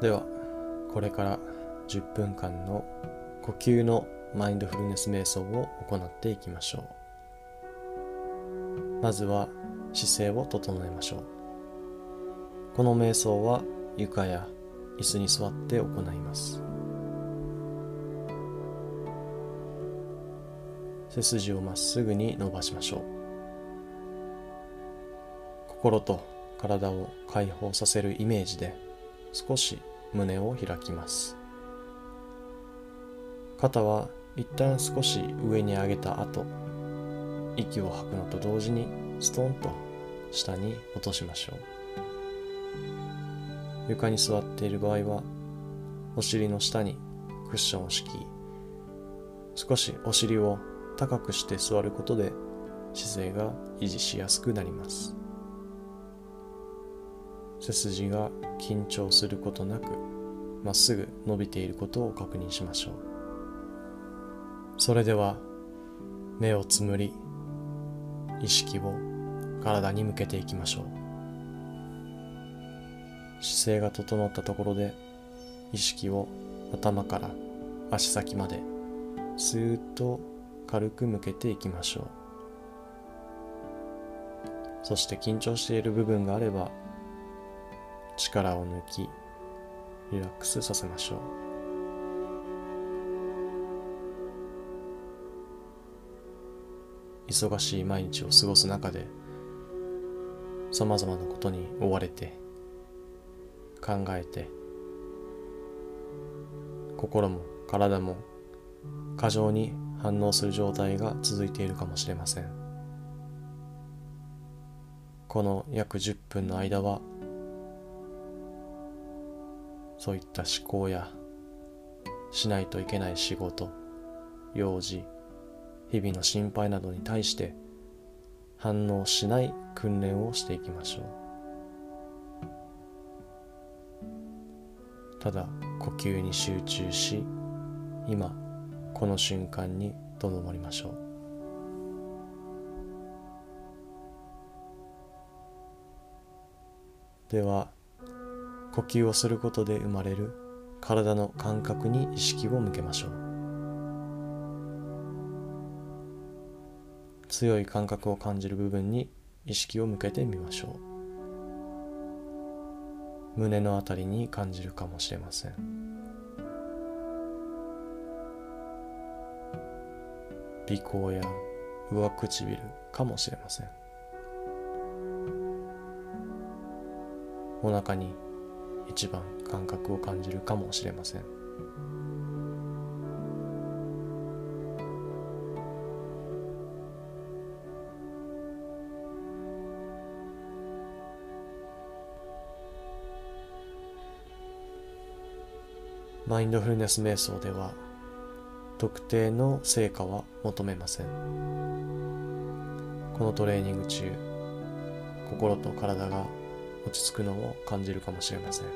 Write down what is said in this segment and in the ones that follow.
ではこれから10分間の呼吸のマインドフルネス瞑想を行っていきましょう。まずは姿勢を整えましょう。この瞑想は床や椅子に座って行います。背筋をまっすぐに伸ばしましょう。心と体を解放させるイメージで少し胸を開きます。肩は一旦少し上に上げた後息を吐くのと同時にストンと下に落としましょう。床に座っている場合はお尻の下にクッションを敷き少しお尻を高くして座ることで姿勢が維持しやすくなります。背筋が緊張することなくまっすぐ伸びていることを確認しましょう。それでは目をつむり意識を体に向けていきましょう。姿勢が整ったところで意識を頭から足先までスーッと軽く向けていきましょう。そして緊張している部分があれば力を抜きリラックスさせましょう。忙しい毎日を過ごす中でさまざまなことに追われて考えて心も体も過剰に反応する状態が続いているかもしれません。この約10分の間はそういった思考やしないといけない仕事用事日々の心配などに対して反応しない訓練をしていきましょう。ただ呼吸に集中し今この瞬間にとどまりましょう。では呼吸をすることで生まれる体の感覚に意識を向けましょう。強い感覚を感じる部分に意識を向けてみましょう。胸のあたりに感じるかもしれません。鼻孔や上唇かもしれません。お腹に一番感覚を感じるかもしれません。マインドフルネス瞑想では特定の成果は求めません。このトレーニング中心と体が落ち着くのを感じるかもしれません。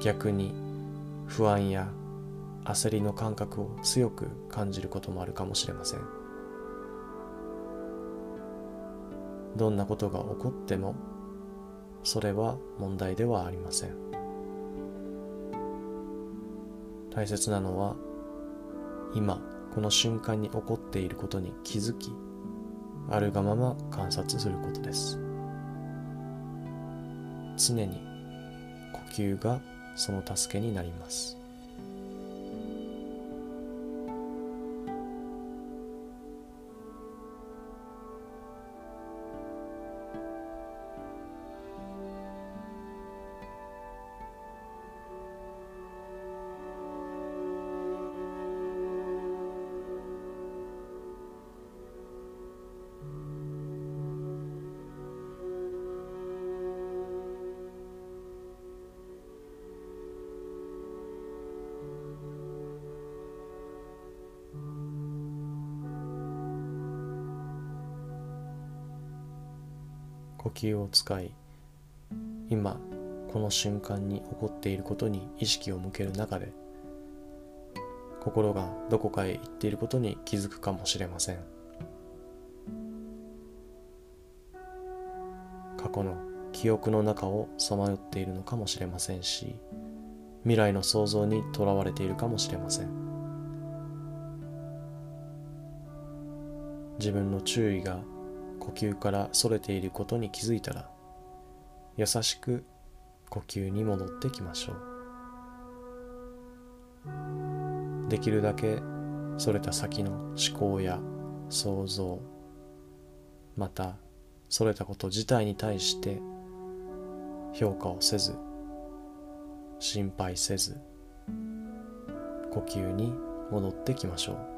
逆に不安や焦りの感覚を強く感じることもあるかもしれません。どんなことが起こってもそれは問題ではありません。大切なのは今この瞬間に起こっていることに気づきあるがまま観察することです。常に呼吸がその助けになります。呼吸を使い今この瞬間に起こっていることに意識を向ける中で心がどこかへ行っていることに気づくかもしれません。過去の記憶の中をさまよっているのかもしれませんし未来の想像にとらわれているかもしれません。自分の注意が呼吸からそれていることに気づいたら優しく呼吸に戻ってきましょう。できるだけそれた先の思考や想像またそれたこと自体に対して評価をせず心配せず呼吸に戻ってきましょう。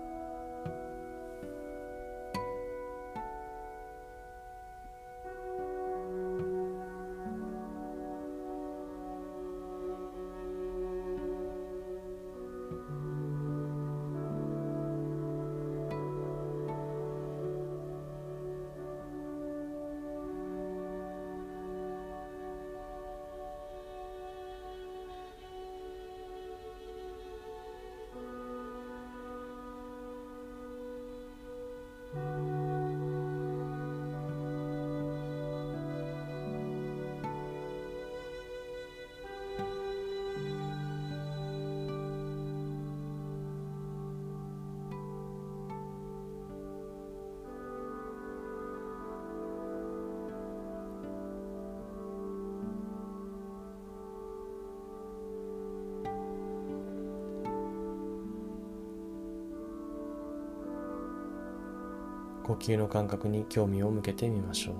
呼吸の感覚に興味を向けてみましょう。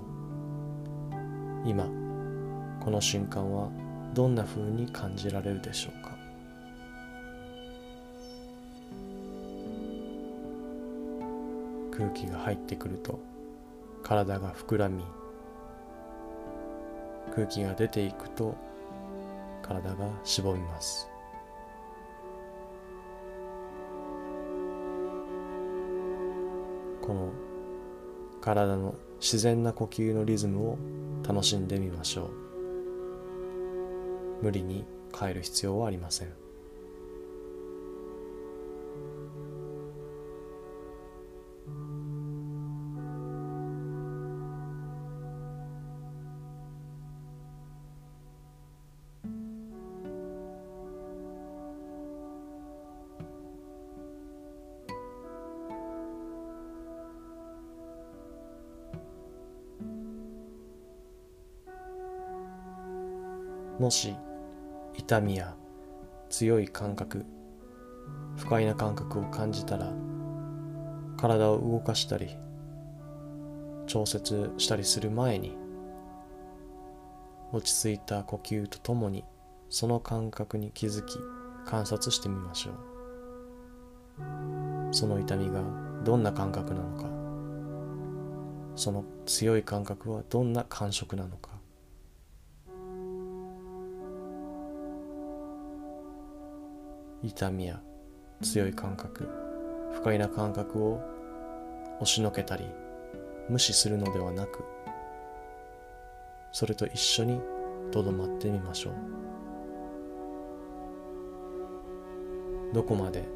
今この瞬間はどんな風に感じられるでしょうか？空気が入ってくると体が膨らみ空気が出ていくと体がしぼみます。この体の自然な呼吸のリズムを楽しんでみましょう。無理に変える必要はありません。もし痛みや強い感覚不快な感覚を感じたら体を動かしたり調節したりする前に落ち着いた呼吸とともにその感覚に気づき観察してみましょう。その痛みがどんな感覚なのかその強い感覚はどんな感触なのか痛みや強い感覚不快な感覚を押しのけたり無視するのではなくそれと一緒にとどまってみましょう。どこまで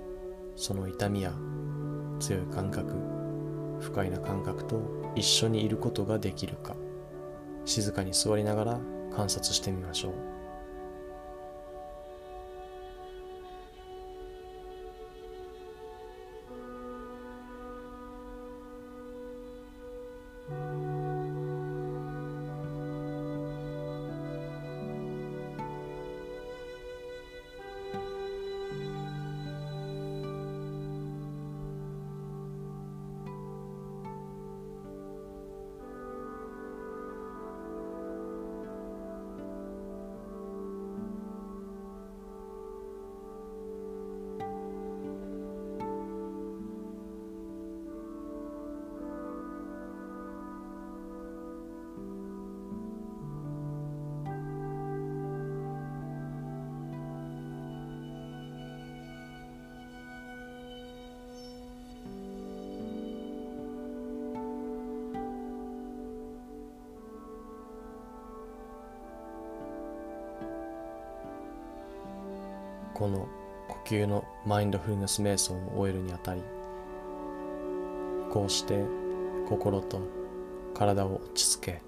その痛みや強い感覚不快な感覚と一緒にいることができるか静かに座りながら観察してみましょう。この呼吸のマインドフルネス瞑想を終えるにあたりこうして心と体を落ち着け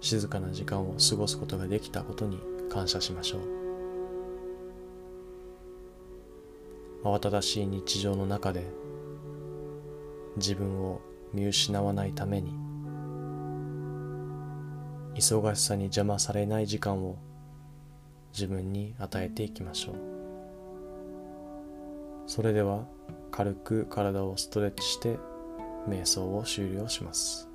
静かな時間を過ごすことができたことに感謝しましょう。慌ただしい日常の中で自分を見失わないために忙しさに邪魔されない時間を自分に与えていきましょう。それでは軽く体をストレッチして瞑想を終了します。